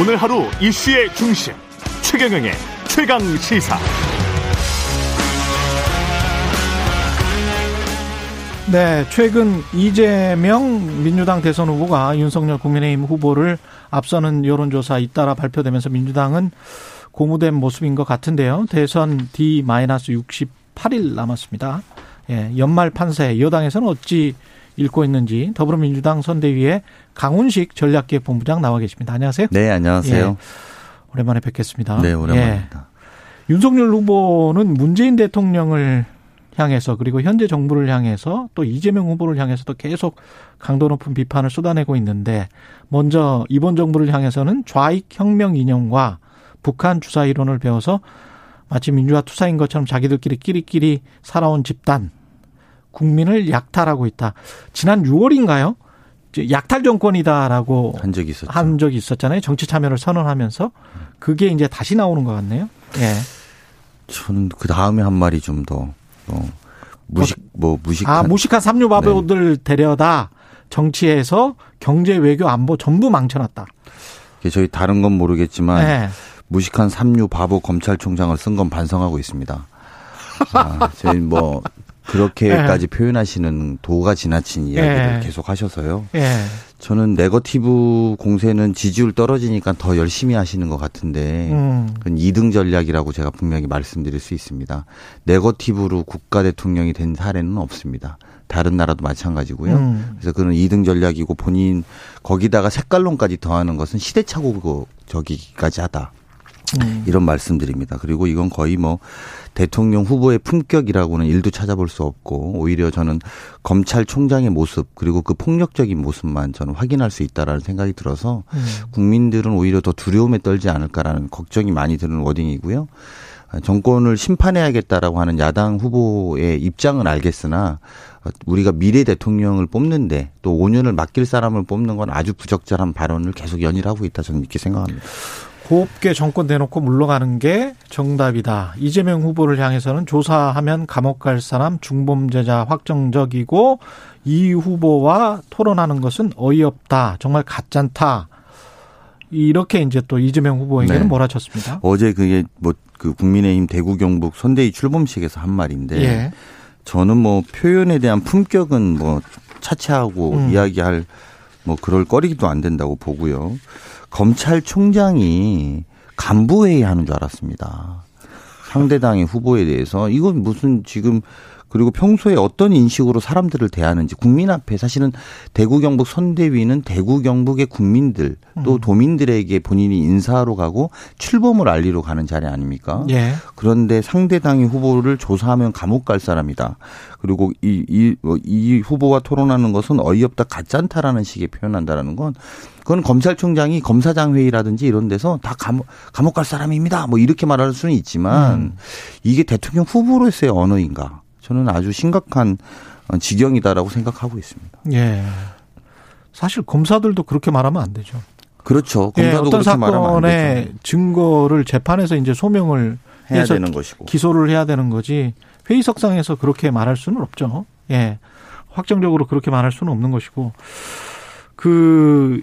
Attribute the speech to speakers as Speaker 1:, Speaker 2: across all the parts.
Speaker 1: 오늘 하루 이슈의 중심 최경영의 최강 시사.
Speaker 2: 네, 최근 이재명 민주당 대선 후보가 윤석열 국민의힘 후보를 앞서는 여론조사 잇따라 발표되면서 민주당은 고무된 모습인 것 같은데요. 대선 D-68일 남았습니다. 예, 연말 판세 여당에서는 어찌 읽고 있는지 더불어민주당 선대위의 강훈식 전략기획 본부장 나와 계십니다. 안녕하세요.
Speaker 3: 네, 안녕하세요. 예,
Speaker 2: 오랜만에 뵙겠습니다.
Speaker 3: 네, 오랜만입니다.
Speaker 2: 예, 윤석열 후보는 문재인 대통령을 향해서 그리고 현재 정부를 향해서 또 이재명 후보를 향해서도 계속 강도 높은 비판을 쏟아내고 있는데 먼저 이번 정부를 향해서는 좌익 혁명 이념과 북한 주사 이론을 배워서 마치 민주화 투사인 것처럼 자기들끼리 끼리끼리 살아온 집단 국민을 약탈하고 있다. 지난 6월인가요? 약탈 정권이다라고
Speaker 3: 한 적이 있었죠.
Speaker 2: 한 적이 있었잖아요. 정치 참여를 선언하면서 그게 이제 다시 나오는 것 같네요. 예.
Speaker 3: 저는 그 다음에 한 말이 좀더 어, 무식 뭐 무식한
Speaker 2: 아 무식한 삼류 바보들 네. 데려다 정치에서 경제 외교 안보 전부 망쳐놨다.
Speaker 3: 저희 다른 건 모르겠지만 네. 무식한 삼류 바보 검찰총장을 쓴 건 반성하고 있습니다. 아, 저희 뭐 그렇게까지 네. 표현하시는 도가 지나친 이야기를 네. 계속 하셔서요. 네. 저는 네거티브 공세는 지지율 떨어지니까 더 열심히 하시는 것 같은데 음. 그건 2등 전략이라고 제가 분명히 말씀드릴 수 있습니다. 네거티브로 국가 대통령이 된 사례는 없습니다. 다른 나라도 마찬가지고요. 음. 그래서 그런 2등 전략이고 본인 거기다가 색깔론까지 더하는 것은 시대착오적이기까지 하다. 음. 이런 말씀드립니다. 그리고 이건 거의 뭐 대통령 후보의 품격이라고는 일도 찾아볼 수 없고 오히려 저는 검찰총장의 모습 그리고 그 폭력적인 모습만 저는 확인할 수 있다라는 생각이 들어서 음. 국민들은 오히려 더 두려움에 떨지 않을까라는 걱정이 많이 드는 워딩이고요. 정권을 심판해야겠다라고 하는 야당 후보의 입장은 알겠으나 우리가 미래 대통령을 뽑는데 또 5년을 맡길 사람을 뽑는 건 아주 부적절한 발언을 계속 연일 하고 있다 저는 이렇게 생각합니다.
Speaker 2: 곱게 정권 대놓고 물러가는 게 정답이다. 이재명 후보를 향해서는 조사하면 감옥 갈 사람 중범죄자 확정적이고 이 후보와 토론하는 것은 어이없다. 정말 가짠다. 이렇게 이제 또 이재명 후보에게는 네. 몰아쳤습니다.
Speaker 3: 어제 그게 뭐 그 국민의힘 대구 경북 선대위 출범식에서 한 말인데 예. 저는 뭐 표현에 대한 품격은 뭐 차치하고 음. 이야기할 뭐 그럴 거리도 안 된다고 보고요. 검찰총장이 간부회의 하는 줄 알았습니다. 상대당의 후보에 대해서 이건 무슨 지금 그리고 평소에 어떤 인식으로 사람들을 대하는지 국민 앞에 사실은 대구 경북 선대위는 대구 경북의 국민들 또 음. 도민들에게 본인이 인사하러 가고 출범을 알리러 가는 자리 아닙니까? 예. 그런데 상대 당의 후보를 조사하면 감옥 갈 사람이다. 그리고 이, 이, 이 후보와 토론하는 것은 어이없다 가짠타라는 식의 표현한다라는 건 그건 검찰총장이 검사장 회의라든지 이런 데서 다 감옥, 감옥 갈 사람입니다. 뭐 이렇게 말할 수는 있지만 음. 이게 대통령 후보로서의 언어인가? 저는 아주 심각한 지경이다라고 생각하고 있습니다.
Speaker 2: 예. 사실 검사들도 그렇게 말하면 안 되죠.
Speaker 3: 그렇죠.
Speaker 2: 검사도 예, 어떤 사건의 증거를 재판에서 이제 소명을
Speaker 3: 해야 되는 것이고
Speaker 2: 기소를 해야 되는 거지 회의석상에서 그렇게 말할 수는 없죠. 예. 확정적으로 그렇게 말할 수는 없는 것이고 그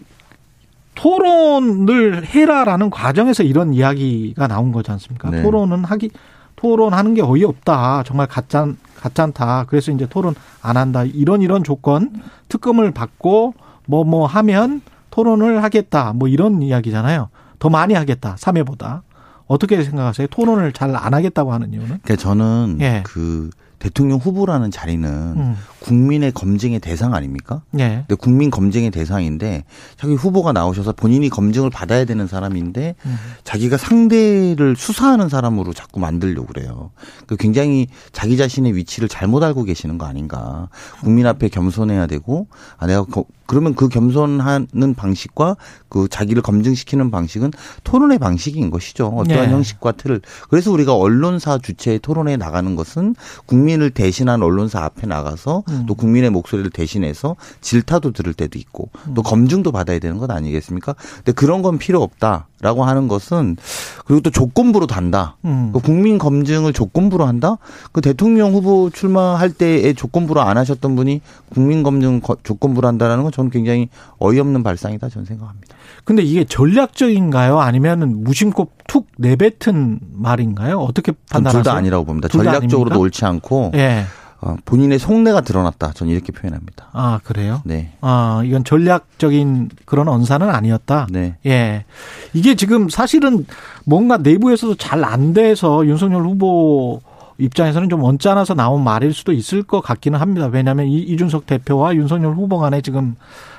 Speaker 2: 토론을 해라라는 과정에서 이런 이야기가 나온 거지 않습니까? 네. 토론은 하기 토론하는 게 어이없다. 정말 가짠 가짠다. 그래서 이제 토론 안 한다. 이런 이런 조건 특검을 받고 뭐뭐 뭐 하면 토론을 하겠다. 뭐 이런 이야기잖아요. 더 많이 하겠다. 3회보다. 어떻게 생각하세요? 토론을 잘 안 하겠다고 하는 이유는?
Speaker 3: 그러니까 저는 예. 그 대통령 후보라는 자리는 음. 국민의 검증의 대상 아닙니까? 네. 근데 국민 검증의 대상인데 자기 후보가 나오셔서 본인이 검증을 받아야 되는 사람인데 음. 자기가 상대를 수사하는 사람으로 자꾸 만들려고 그래요. 그 굉장히 자기 자신의 위치를 잘못 알고 계시는 거 아닌가. 국민 앞에 겸손해야 되고 아 내가 그러면 그 겸손하는 방식과 그 자기를 검증시키는 방식은 토론의 방식인 것이죠. 어떠한 네. 형식과 틀을. 그래서 우리가 언론사 주체의 토론에 나가는 것은 국민을 대신한 언론사 앞에 나가서 음. 또 국민의 목소리를 대신해서 질타도 들을 때도 있고 또 음. 검증도 받아야 되는 것 아니겠습니까? 근데 그런 건 필요 없다. 라고 하는 것은 그리고 또 조건부로 단다. 음. 그 국민 검증을 조건부로 한다. 그 대통령 후보 출마할 때에 조건부로 안 하셨던 분이 국민 검증 조건부로 한다라는 건 저는 굉장히 어이없는 발상이다 저는 생각합니다.
Speaker 2: 근데 이게 전략적인가요? 아니면 무심코 툭 내뱉은 말인가요? 어떻게 판단하세요?
Speaker 3: 둘 다 아니라고 봅니다. 전략적으로도 옳지 않고 예. 어, 본인의 속내가 드러났다. 저는 이렇게 표현합니다.
Speaker 2: 아 그래요?
Speaker 3: 네.
Speaker 2: 아 이건 전략적인 그런 언사는 아니었다.
Speaker 3: 네.
Speaker 2: 예. 이게 지금 사실은 뭔가 내부에서도 잘 안 돼서 윤석열 후보 입장에서는 좀 언짢아서 나온 말일 수도 있을 것 같기는 합니다. 왜냐하면 이준석 대표와 윤석열 후보 간에 지금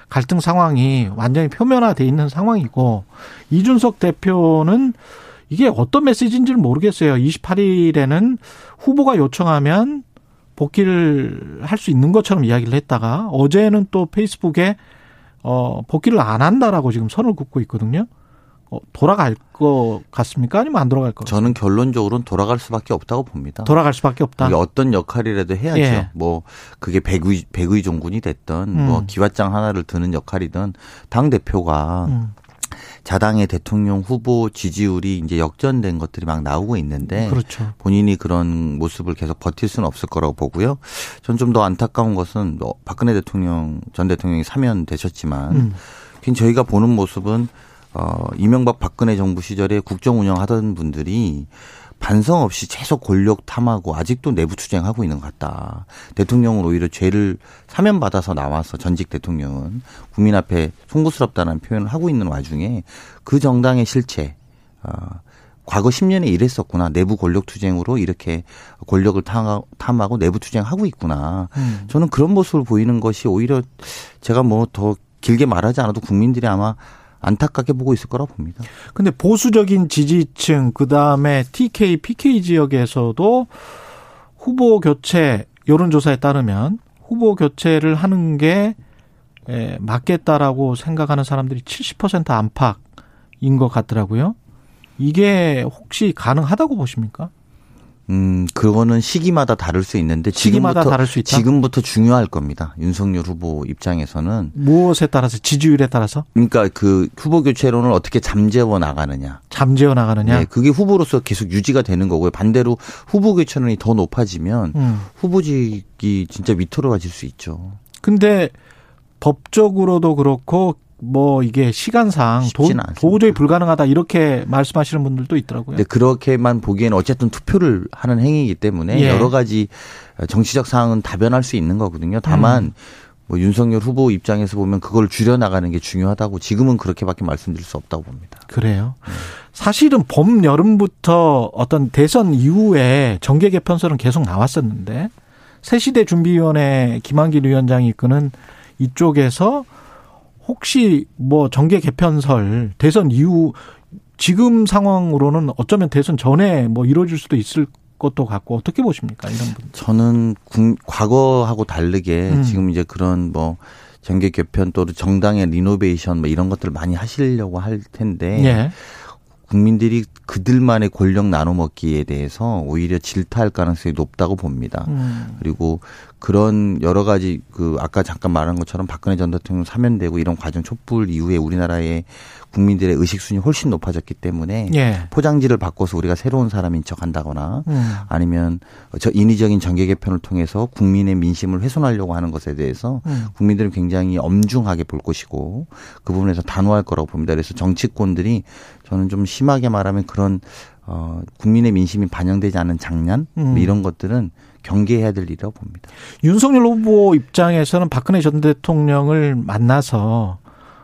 Speaker 2: 갈등 상황이 완전히 표면화돼 있는 상황이고 이준석 대표는 이게 어떤 메시지인지는 모르겠어요. 28일에는 후보가 요청하면 복귀를 할 수 있는 것처럼 이야기를 했다가 어제는 또 페이스북에 어 복귀를 안 한다라고 지금 선을 긋고 있거든요. 어, 돌아갈 것 같습니까? 아니면 안 돌아갈 것 같습니까?
Speaker 3: 저는 결론적으로는 돌아갈 수밖에 없다고 봅니다.
Speaker 2: 돌아갈 수밖에 없다.
Speaker 3: 어떤 역할이라도 해야죠. 예. 뭐 그게 백의 백의 종군이 됐던 뭐 음. 뭐 기왓장 하나를 드는 역할이든 당 대표가 음. 자당의 대통령 후보 지지율이 이제 역전된 것들이 막 나오고 있는데
Speaker 2: 그렇죠.
Speaker 3: 본인이 그런 모습을 계속 버틸 수는 없을 거라고 보고요. 전 좀 더 안타까운 것은 뭐 박근혜 대통령 전 대통령이 사면 되셨지만 음. 저희가 보는 모습은 어, 이명박 박근혜 정부 시절에 국정 운영하던 분들이 반성 없이 계속 권력 탐하고 아직도 내부 투쟁하고 있는 것 같다. 대통령은 오히려 죄를 사면받아서 나와서 전직 대통령은 국민 앞에 송구스럽다는 표현을 하고 있는 와중에 그 정당의 실체, 어, 과거 10년에 이랬었구나. 내부 권력 투쟁으로 이렇게 권력을 탐하고 내부 투쟁하고 있구나. 음. 저는 그런 모습을 보이는 것이 오히려 제가 뭐 더 길게 말하지 않아도 국민들이 아마 안타깝게 보고 있을 거라고 봅니다.
Speaker 2: 근데 보수적인 지지층 그다음에 TK, PK 지역에서도 후보 교체 여론조사에 따르면 후보 교체를 하는 게 맞겠다라고 생각하는 사람들이 70% 안팎인 것 같더라고요. 이게 혹시 가능하다고 보십니까?
Speaker 3: 음, 그거는 시기마다 다를 수 있는데
Speaker 2: 시기마다 다를 수 있다.
Speaker 3: 지금부터 중요할 겁니다. 윤석열 후보 입장에서는
Speaker 2: 무엇에 따라서 지지율에 따라서?
Speaker 3: 그러니까 그 후보 교체론을 어떻게 잠재워 나가느냐.
Speaker 2: 잠재워 나가느냐.
Speaker 3: 네, 그게 후보로서 계속 유지가 되는 거고요. 반대로 후보 교체론이 더 높아지면 음. 후보직이 진짜 밑으로 가질 수 있죠.
Speaker 2: 근데 법적으로도 그렇고 뭐 이게 시간상 도, 도저히 불가능하다 이렇게 말씀하시는 분들도 있더라고요.
Speaker 3: 네, 그렇게만 보기에는 어쨌든 투표를 하는 행위이기 때문에 예. 여러 가지 정치적 사항은 다변할 수 있는 거거든요. 다만 음. 뭐 윤석열 후보 입장에서 보면 그걸 줄여 나가는 게 중요하다고 지금은 그렇게밖에 말씀드릴 수 없다고 봅니다.
Speaker 2: 그래요. 네. 사실은 봄 여름부터 어떤 대선 이후에 정계 개편설은 계속 나왔었는데 새시대 준비위원회 김한길 위원장이 이끄는 이쪽에서 혹시 뭐 정계 개편설 대선 이후 지금 상황으로는 어쩌면 대선 전에 뭐 이루어질 수도 있을 것도 같고 어떻게 보십니까 이런 분?
Speaker 3: 저는 과거하고 다르게 음. 지금 이제 그런 뭐 정계 개편 또는 정당의 리노베이션 뭐 이런 것들 을 많이 하시려고 할 텐데 예. 국민들이 그들만의 권력 나눠 먹기에 대해서 오히려 질타할 가능성이 높다고 봅니다. 음. 그리고 그런 여러 가지 그 아까 잠깐 말한 것처럼 박근혜 전 대통령 사면되고 이런 과정 촛불 이후에 우리나라의 국민들의 의식순위 훨씬 높아졌기 때문에 예. 포장지를 바꿔서 우리가 새로운 사람인 척 한다거나 음. 아니면 저 인위적인 정계 개편을 통해서 국민의 민심을 훼손하려고 하는 것에 대해서 음. 국민들은 굉장히 엄중하게 볼 것이고 그 부분에서 단호할 거라고 봅니다. 그래서 정치권들이 저는 좀 심하게 말하면 그런 어 국민의 민심이 반영되지 않은 장난 뭐 음. 이런 것들은 경계해야 될 일이라고 봅니다.
Speaker 2: 윤석열 후보 입장에서는 박근혜 전 대통령을 만나서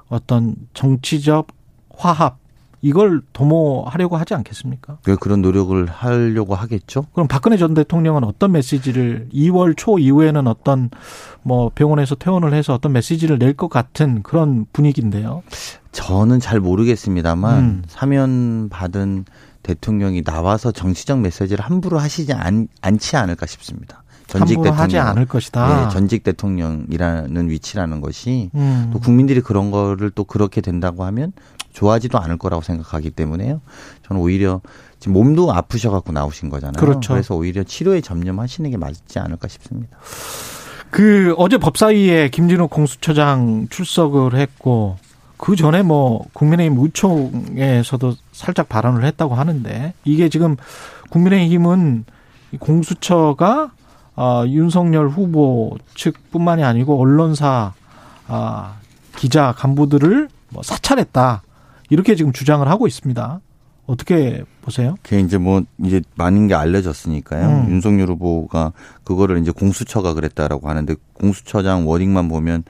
Speaker 2: 어떤 정치적 화합 이걸 도모하려고 하지 않겠습니까?
Speaker 3: 네, 그런 노력을 하려고 하겠죠.
Speaker 2: 그럼 박근혜 전 대통령은 어떤 메시지를 2월 초 이후에는 어떤 뭐 병원에서 퇴원을 해서 어떤 메시지를 낼 것 같은 그런 분위기인데요.
Speaker 3: 저는 잘 모르겠습니다만 음. 사면 받은 대통령이 나와서 정치적 메시지를 함부로 하시지 않, 않지 않을까 싶습니다.
Speaker 2: 전직 대통령 하지 않을 것이다.
Speaker 3: 네, 전직 대통령이라는 위치라는 것이 음. 또 국민들이 그런 거를 또 그렇게 된다고 하면 좋아하지도 않을 거라고 생각하기 때문에요. 저는 오히려 지금 몸도 아프셔 갖고 나오신 거잖아요.
Speaker 2: 그렇죠.
Speaker 3: 그래서 오히려 치료에 전념하시는 게 맞지 않을까 싶습니다.
Speaker 2: 그 어제 법사위에 김진욱 공수처장 출석을 했고 그 전에 뭐 국민의힘 의총에서도 살짝 발언을 했다고 하는데 이게 지금 국민의힘은 공수처가 어, 윤석열 후보 측뿐만이 아니고 언론사 아, 기자 간부들을 뭐 사찰했다. 이렇게 지금 주장을 하고 있습니다. 어떻게 보세요?
Speaker 3: 그게 이제 뭐 이제 많은 게 알려졌으니까요. 음. 윤석열 후보가 그거를 이제 공수처가 그랬다라고 하는데 공수처장 워딩만 보면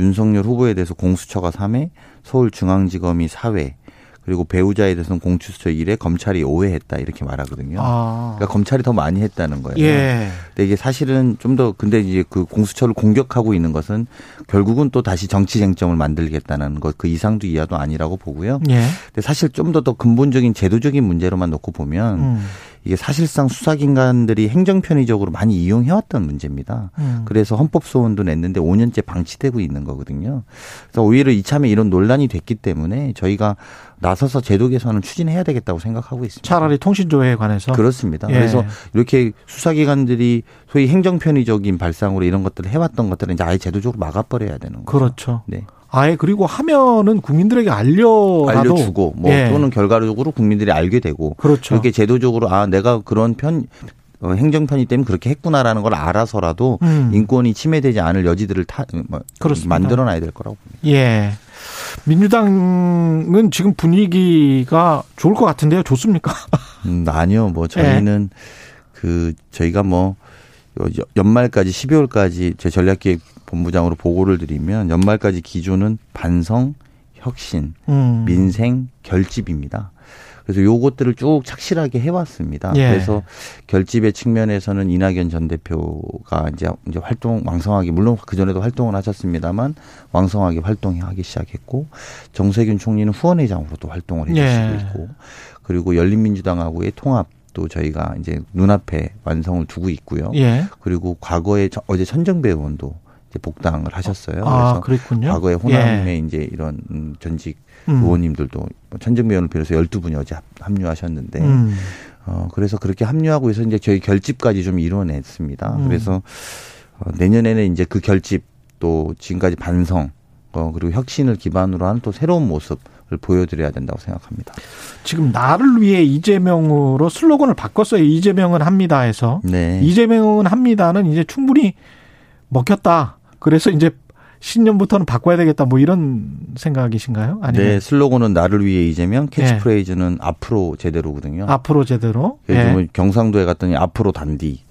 Speaker 3: 윤석열 후보에 대해서 공수처가 3회, 서울중앙지검이 4회, 그리고 배우자에 대해서는 공수처 일에 검찰이 오해했다 이렇게 말하거든요. 아. 그러니까 검찰이 더 많이 했다는 거예요. 예. 근데 이게 사실은 좀 더 근데 이제 그 공수처를 공격하고 있는 것은 결국은 또 다시 정치 쟁점을 만들겠다는 것 그 이상도 이하도 아니라고 보고요. 예. 근데 사실 좀 더더 근본적인 제도적인 문제로만 놓고 보면 음. 이게 사실상 수사기관들이 행정편의적으로 많이 이용해왔던 문제입니다. 음. 그래서 헌법소원도 냈는데 5년째 방치되고 있는 거거든요. 그래서 오히려 이참에 이런 논란이 됐기 때문에 저희가 나서서 제도 개선을 추진해야 되겠다고 생각하고 있습니다.
Speaker 2: 차라리 통신조회에 관해서
Speaker 3: 그렇습니다. 예. 그래서 이렇게 수사기관들이 소위 행정편의적인 발상으로 이런 것들을 해왔던 것들은 이제 아예 제도적으로 막아버려야 되는 거죠.
Speaker 2: 그렇죠. 네. 아예 그리고 하면은 국민들에게 알려
Speaker 3: 알려주고 뭐 예. 또는 결과적으로 국민들이 알게 되고
Speaker 2: 그렇죠.
Speaker 3: 그렇게 제도적으로 아 내가 그런 편 어, 행정편의 때문에 그렇게 했구나라는 걸 알아서라도 음. 인권이 침해되지 않을 여지들을 타, 뭐, 만들어놔야 될 거라고 봅니다.
Speaker 2: 예. 민주당은 지금 분위기가 좋을 것 같은데요. 좋습니까?
Speaker 3: 음, 아니요. 뭐 저희는 예. 그 저희가 뭐 연말까지 12월까지 제 전략기획 본부장으로 보고를 드리면 연말까지 기조는 반성, 혁신, 음. 민생, 결집입니다. 그래서 요것들을 쭉 착실하게 해왔습니다. 예. 그래서 결집의 측면에서는 이낙연 전 대표가 이제 이제 활동 왕성하게 물론 그 전에도 활동을 하셨습니다만 왕성하게 활동하기 시작했고 정세균 총리는 후원회장으로도 활동을 해주시고 예. 있고 그리고 열린민주당하고의 통합 또 저희가 이제 눈앞에 완성을 두고 있고요. 예. 그리고 과거에 어제 천정배 의원도 복당을 하셨어요.
Speaker 2: 아, 그래서 그랬군요.
Speaker 3: 과거에 호남에 예. 이제 이런 음, 전직 음. 의원님들도 뭐 천정배 의원을 비롯해서 12분이 어제 합류하셨는데 음. 어 그래서 그렇게 합류하고 해서 이제 저희 결집까지 좀 이뤄냈습니다. 음. 그래서 어, 내년에는 이제 그 결집 또 지금까지 반성 어 그리고 혁신을 기반으로 하는 또 새로운 모습 을 보여드려야 된다고 생각합니다.
Speaker 2: 지금 나를 위해 이재명으로 슬로건을 바꿨어요. 이재명은 합니다 해서 네. 이재명은 합니다는 이제 충분히 먹혔다. 그래서 이제 신년부터는 바꿔야 되겠다 뭐 이런 생각이신가요?
Speaker 3: 아니면 네, 슬로건은 나를 위해 이재명, 캐치프레이즈는 네. 앞으로 제대로거든요.
Speaker 2: 앞으로 제대로.
Speaker 3: 네. 뭐 경상도에 갔더니 앞으로 단디,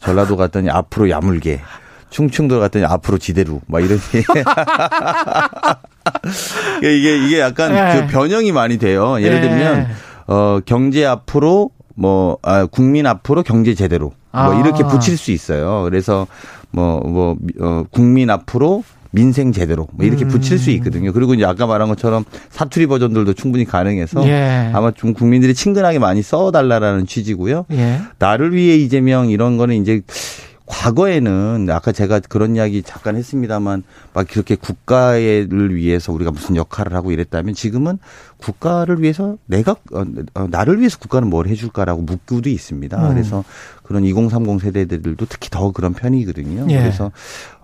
Speaker 3: 전라도 갔더니 앞으로 야물게, 충청도 갔더니 앞으로 지대로 막 이런 이게 이게 약간 네. 그 변형이 많이 돼요. 예를 네. 들면 어 경제 앞으로 뭐 아, 국민 앞으로 경제 제대로 뭐 이렇게 아. 붙일 수 있어요. 그래서 뭐, 뭐, 어, 국민 앞으로 민생 제대로 뭐 이렇게 붙일 수 음. 있거든요. 그리고 이제 아까 말한 것처럼 사투리 버전들도 충분히 가능해서 예. 아마 좀 국민들이 친근하게 많이 써달라라는 취지고요. 예. 나를 위해 이재명 이런 거는 이제 과거에는 아까 제가 그런 이야기 잠깐 했습니다만 막 그렇게 국가를 위해서 우리가 무슨 역할을 하고 이랬다면 지금은 국가를 위해서 내가 어, 어, 나를 위해서 국가는 뭘 해줄까라고 묻고도 있습니다. 음. 그래서 그런 2030 세대들도 특히 더 그런 편이거든요. 예. 그래서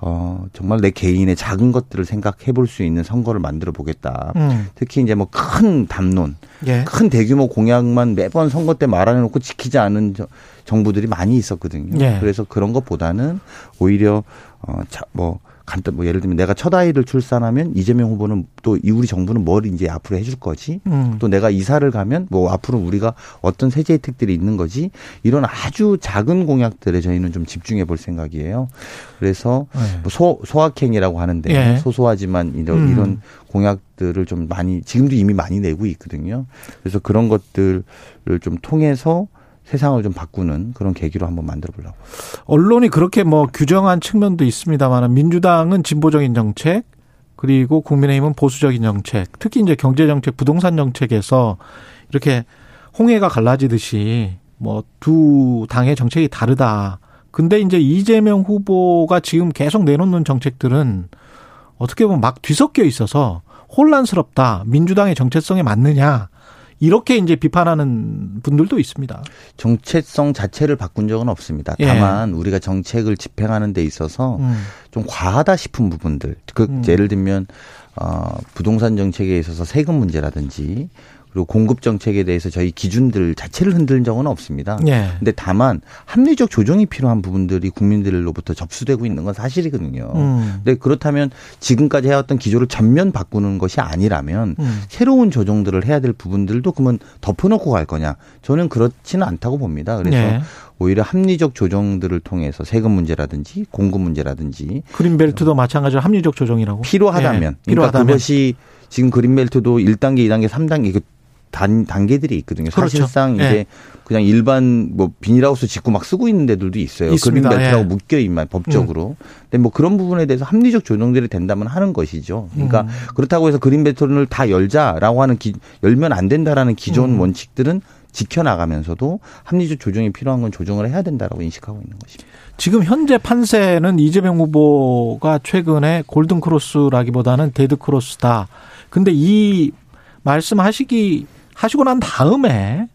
Speaker 3: 어 정말 내 개인의 작은 것들을 생각해 볼 수 있는 선거를 만들어 보겠다. 음. 특히 이제 뭐 큰 담론, 예. 큰 대규모 공약만 매번 선거 때 말해 놓고 지키지 않은 정부들이 많이 있었거든요. 예. 그래서 그런 것보다는 오히려 어뭐 간단 뭐 예를 들면 내가 첫 아이를 출산하면 이재명 후보는 또 우리 정부는 뭘 이제 앞으로 해줄 거지 음. 또 내가 이사를 가면 뭐 앞으로 우리가 어떤 세제 혜택들이 있는 거지 이런 아주 작은 공약들에 저희는 좀 집중해 볼 생각이에요. 그래서 네. 뭐 소, 소확행이라고 하는데 예. 소소하지만 이런, 음. 이런 공약들을 좀 많이 지금도 이미 많이 내고 있거든요. 그래서 그런 것들을 좀 통해서 세상을 좀 바꾸는 그런 계기로 한번 만들어 보려고.
Speaker 2: 언론이 그렇게 뭐 규정한 측면도 있습니다만 민주당은 진보적인 정책 그리고 국민의힘은 보수적인 정책, 특히 이제 경제 정책, 부동산 정책에서 이렇게 홍해가 갈라지듯이 뭐 두 당의 정책이 다르다. 근데 이제 이재명 후보가 지금 계속 내놓는 정책들은 어떻게 보면 막 뒤섞여 있어서 혼란스럽다. 민주당의 정체성에 맞느냐. 이렇게 이제 비판하는 분들도 있습니다.
Speaker 3: 정체성 자체를 바꾼 적은 없습니다. 예. 다만 우리가 정책을 집행하는 데 있어서 음. 좀 과하다 싶은 부분들. 그 음. 예를 들면 어 부동산 정책에 있어서 세금 문제라든지 그리고 공급 정책에 대해서 저희 기준들 자체를 흔드는 적은 없습니다.
Speaker 2: 예.
Speaker 3: 근데 다만 합리적 조정이 필요한 부분들이 국민들로부터 접수되고 있는 건 사실이거든요.
Speaker 2: 음.
Speaker 3: 근데 그렇다면 지금까지 해왔던 기조를 전면 바꾸는 것이 아니라면
Speaker 2: 음.
Speaker 3: 새로운 조정들을 해야 될 부분들도 그러면 덮어놓고 갈 거냐? 저는 그렇지는 않다고 봅니다. 그래서
Speaker 2: 예.
Speaker 3: 오히려 합리적 조정들을 통해서 세금 문제라든지 공급 문제라든지
Speaker 2: 그린벨트도 마찬가지로 합리적 조정이라고.
Speaker 3: 필요하다면
Speaker 2: 예.
Speaker 3: 그러니까
Speaker 2: 필요하다면.
Speaker 3: 그것이 지금 그린벨트도 1단계, 2단계, 3단계 그 단, 단계들이 있거든요.
Speaker 2: 그렇죠.
Speaker 3: 사실상
Speaker 2: 예.
Speaker 3: 이제 그냥 일반 뭐 비닐하우스 짓고 막 쓰고 있는 데들도 있어요.
Speaker 2: 있습니다.
Speaker 3: 그린벨트라고
Speaker 2: 예. 음.
Speaker 3: 묶여 있만 법적으로. 근데 뭐 그런 부분에 대해서 합리적 조정들이 된다면 하는 것이죠. 그러니까
Speaker 2: 음.
Speaker 3: 그렇다고 해서 그린벨트를 다 열자라고 하는 기, 열면 안 된다라는 기존
Speaker 2: 음.
Speaker 3: 원칙들은 지켜나가면서도 합리적 조정이 필요한 건 조정을 해야 된다라고 인식하고 있는 것입니다.
Speaker 2: 지금 현재 판세는 이재명 후보가 최근에 골든 크로스라기보다는 데드 크로스다. 근데 이 말씀하시기 하시고 난 다음에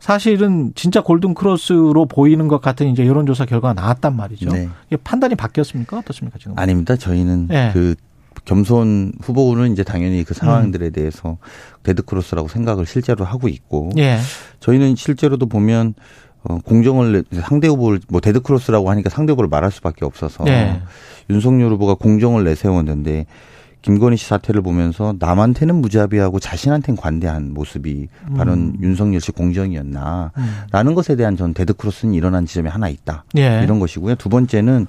Speaker 2: 사실은 진짜 골든 크로스로 보이는 것 같은 이제 여론조사 결과가 나왔단 말이죠.
Speaker 3: 네.
Speaker 2: 이게 판단이 바뀌었습니까? 어떻습니까 지금?
Speaker 3: 아닙니다. 저희는
Speaker 2: 예.
Speaker 3: 그 겸손 후보는 이제 당연히 그 상황들에 대해서 데드크로스라고 생각을 실제로 하고 있고
Speaker 2: 예.
Speaker 3: 저희는 실제로도 보면 어 공정을 내- 상대 후보를 뭐 데드크로스라고 하니까 상대 후보를 말할 수밖에 없어서
Speaker 2: 예.
Speaker 3: 윤석열 후보가 공정을 내세웠는데 김건희 씨 사태를 보면서 남한테는 무자비하고 자신한테는 관대한 모습이 바로
Speaker 2: 음.
Speaker 3: 윤석열 씨 공정이었나
Speaker 2: 음.
Speaker 3: 라는 것에 대한 전 데드크로스는 일어난 지점이 하나 있다.
Speaker 2: 예.
Speaker 3: 이런 것이고요. 두 번째는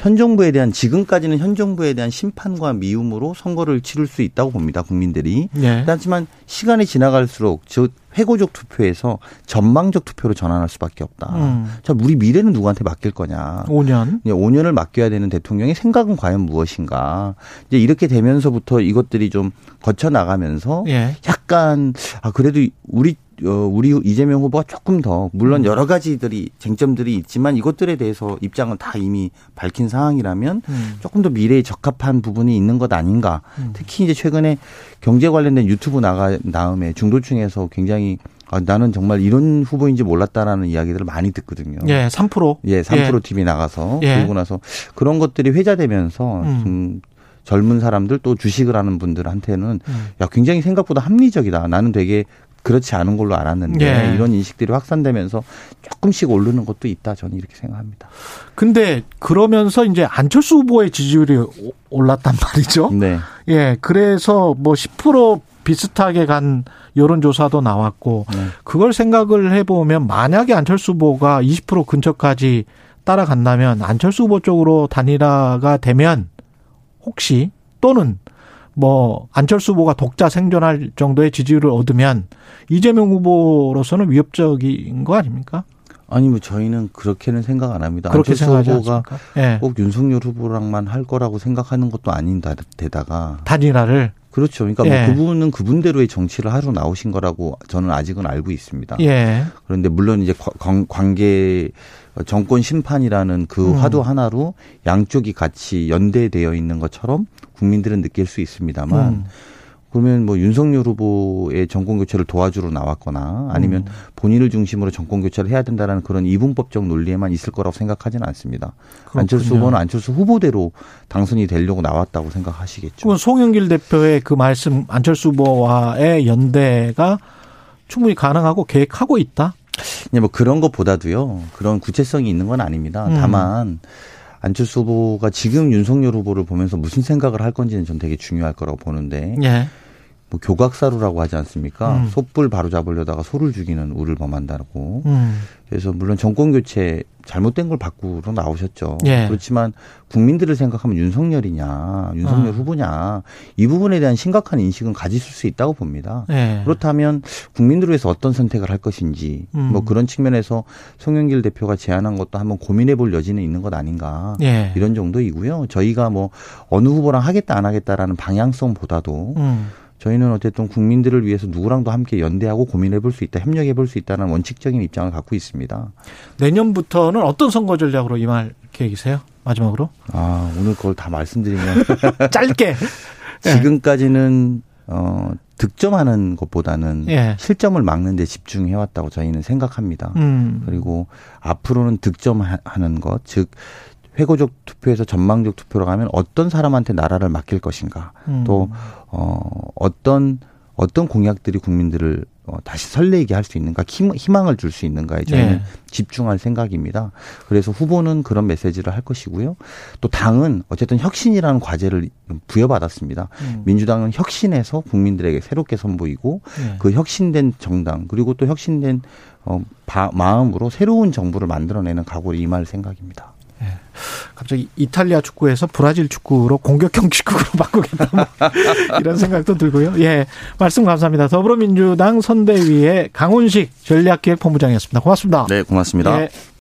Speaker 3: 현 정부에 대한 지금까지는 현 정부에 대한 심판과 미움으로 선거를 치를 수 있다고 봅니다. 국민들이.
Speaker 2: 예.
Speaker 3: 하지만 시간이 지나갈수록 저 회고적 투표에서 전망적 투표로 전환할 수밖에 없다.
Speaker 2: 음.
Speaker 3: 자, 우리 미래는 누구한테 맡길 거냐?
Speaker 2: 5년.
Speaker 3: 5년을 맡겨야 되는 대통령의 생각은 과연 무엇인가? 이제 이렇게 되면서부터 이것들이 좀 거쳐 나가면서
Speaker 2: 예.
Speaker 3: 약간 아 그래도 우리 어 우리 이재명 후보가 조금 더
Speaker 2: 음.
Speaker 3: 물론 여러 가지들이 쟁점들이 있지만 이것들에 대해서 입장은 다 이미 밝힌 상황이라면
Speaker 2: 음.
Speaker 3: 조금 더 미래에 적합한 부분이 있는 것 아닌가.
Speaker 2: 음.
Speaker 3: 특히 이제 최근에 경제 관련된 유튜브 나가 다음에 중도층에서 굉장히 아, 나는 정말 이런 후보인지 몰랐다라는 이야기들을 많이 듣거든요.
Speaker 2: 예. 3%.
Speaker 3: 예, 3프로 TV 나가서
Speaker 2: 예.
Speaker 3: 그러고 나서 그런 것들이 회자되면서
Speaker 2: 음.
Speaker 3: 좀 젊은 사람들 또 주식을 하는 분들한테는
Speaker 2: 음.
Speaker 3: 야 굉장히 생각보다 합리적이다. 나는 되게 그렇지 않은 걸로 알았는데
Speaker 2: 예.
Speaker 3: 이런 인식들이 확산되면서 조금씩 오르는 것도 있다. 저는 이렇게 생각합니다.
Speaker 2: 근데 그러면서 이제 안철수 후보의 지지율이 오- 올랐단 말이죠.
Speaker 3: 네.
Speaker 2: 예. 그래서 뭐 10% 비슷하게 간 여론조사도 나왔고
Speaker 3: 네.
Speaker 2: 그걸 생각을 해보면 만약에 안철수 후보가 20% 근처까지 따라간다면 안철수 후보 쪽으로 단일화가 되면 혹시 또는 뭐 안철수 후보가 독자 생존할 정도의 지지율을 얻으면 이재명 후보로서는 위협적인 거 아닙니까?
Speaker 3: 아니 뭐 저희는 그렇게는 생각 안 합니다.
Speaker 2: 그렇게
Speaker 3: 안철수
Speaker 2: 생각하지
Speaker 3: 후보가?
Speaker 2: 예.
Speaker 3: 꼭 윤석열 후보랑만 할 거라고 생각하는 것도 아닌 데다가
Speaker 2: 단일화를
Speaker 3: 그렇죠. 그러니까
Speaker 2: 예.
Speaker 3: 뭐 그분은 그분대로의 정치를 하러 나오신 거라고 저는 아직은 알고 있습니다.
Speaker 2: 예.
Speaker 3: 그런데 물론 이제 관- 관계 정권 심판이라는 그
Speaker 2: 음.
Speaker 3: 화두 하나로 양쪽이 같이 연대되어 있는 것처럼 국민들은 느낄 수 있습니다만
Speaker 2: 음.
Speaker 3: 그러면 뭐 윤석열 후보의 정권 교체를 도와주러 나왔거나 아니면
Speaker 2: 음.
Speaker 3: 본인을 중심으로 정권 교체를 해야 된다라는 그런 이분법적 논리에만 있을 거라고 생각하지는 않습니다. 안철수
Speaker 2: 그렇군요.
Speaker 3: 후보는 안철수 후보대로 당선이 되려고 나왔다고 생각하시겠죠.
Speaker 2: 그건 송영길 대표의 그 말씀 안철수 후보와의 연대가 충분히 가능하고 계획하고 있다.
Speaker 3: 그냥 뭐 그런 것보다도요. 그런 구체성이 있는 건 아닙니다.
Speaker 2: 음.
Speaker 3: 다만 안철수 후보가 지금 윤석열 후보를 보면서 무슨 생각을 할 건지는 전 되게 중요할 거라고 보는데
Speaker 2: 예.
Speaker 3: 뭐 교각사루라고 하지 않습니까?
Speaker 2: 음.
Speaker 3: 솥불 바로 잡으려다가 소를 죽이는 우를 범한다고.
Speaker 2: 음.
Speaker 3: 그래서 물론 정권 교체 잘못된 걸 바꾸러 나오셨죠.
Speaker 2: 예.
Speaker 3: 그렇지만 국민들을 생각하면 윤석열이냐, 윤석열
Speaker 2: 아.
Speaker 3: 후보냐 이 부분에 대한 심각한 인식은 가지실 수 있다고 봅니다.
Speaker 2: 예.
Speaker 3: 그렇다면 국민들을 위해서 어떤 선택을 할 것인지
Speaker 2: 음.
Speaker 3: 뭐 그런 측면에서 송영길 대표가 제안한 것도 한번 고민해 볼 여지는 있는 것 아닌가
Speaker 2: 예.
Speaker 3: 이런 정도이고요. 저희가 뭐 어느 후보랑 하겠다 안 하겠다라는 방향성보다도
Speaker 2: 음.
Speaker 3: 저희는 어쨌든 국민들을 위해서 누구랑도 함께 연대하고 고민해 볼 수 있다, 협력해 볼 수 있다는 원칙적인 입장을 갖고 있습니다.
Speaker 2: 내년부터는 어떤 선거 전략으로 임할 계획이세요? 마지막으로
Speaker 3: 아, 오늘 그걸 다 말씀드리면
Speaker 2: 짧게. 예.
Speaker 3: 지금까지는 어 득점하는 것보다는
Speaker 2: 예.
Speaker 3: 실점을 막는 데 집중해 왔다고 저희는 생각합니다.
Speaker 2: 음.
Speaker 3: 그리고 앞으로는 득점하는 것, 즉 회고적 투표에서 전망적 투표로 가면 어떤 사람한테 나라를 맡길 것인가,
Speaker 2: 음.
Speaker 3: 또 어, 어떤 어떤 공약들이 국민들을 어, 다시 설레게 할 수 있는가, 희망 을 줄 수 있는가에 저희는 네. 집중할 생각입니다. 그래서 후보는 그런 메시지를 할 것이고요. 또 당은 어쨌든 혁신이라는 과제를 부여받았습니다. 음. 민주당은 혁신해서 국민들에게 새롭게 선보이고 네. 그 혁신된 정당 그리고 또 혁신된 어, 바, 마음으로 새로운 정부를 만들어내는 각오를 임할 생각입니다. 네.
Speaker 2: 갑자기 이탈리아 축구에서 브라질 축구로 공격형 축구로 바꾸겠다 뭐 이런 생각도 들고요. 예, 말씀 감사합니다. 더불어민주당 선대위의 강훈식 전략기획본부장이었습니다. 고맙습니다.
Speaker 3: 네, 고맙습니다. 예.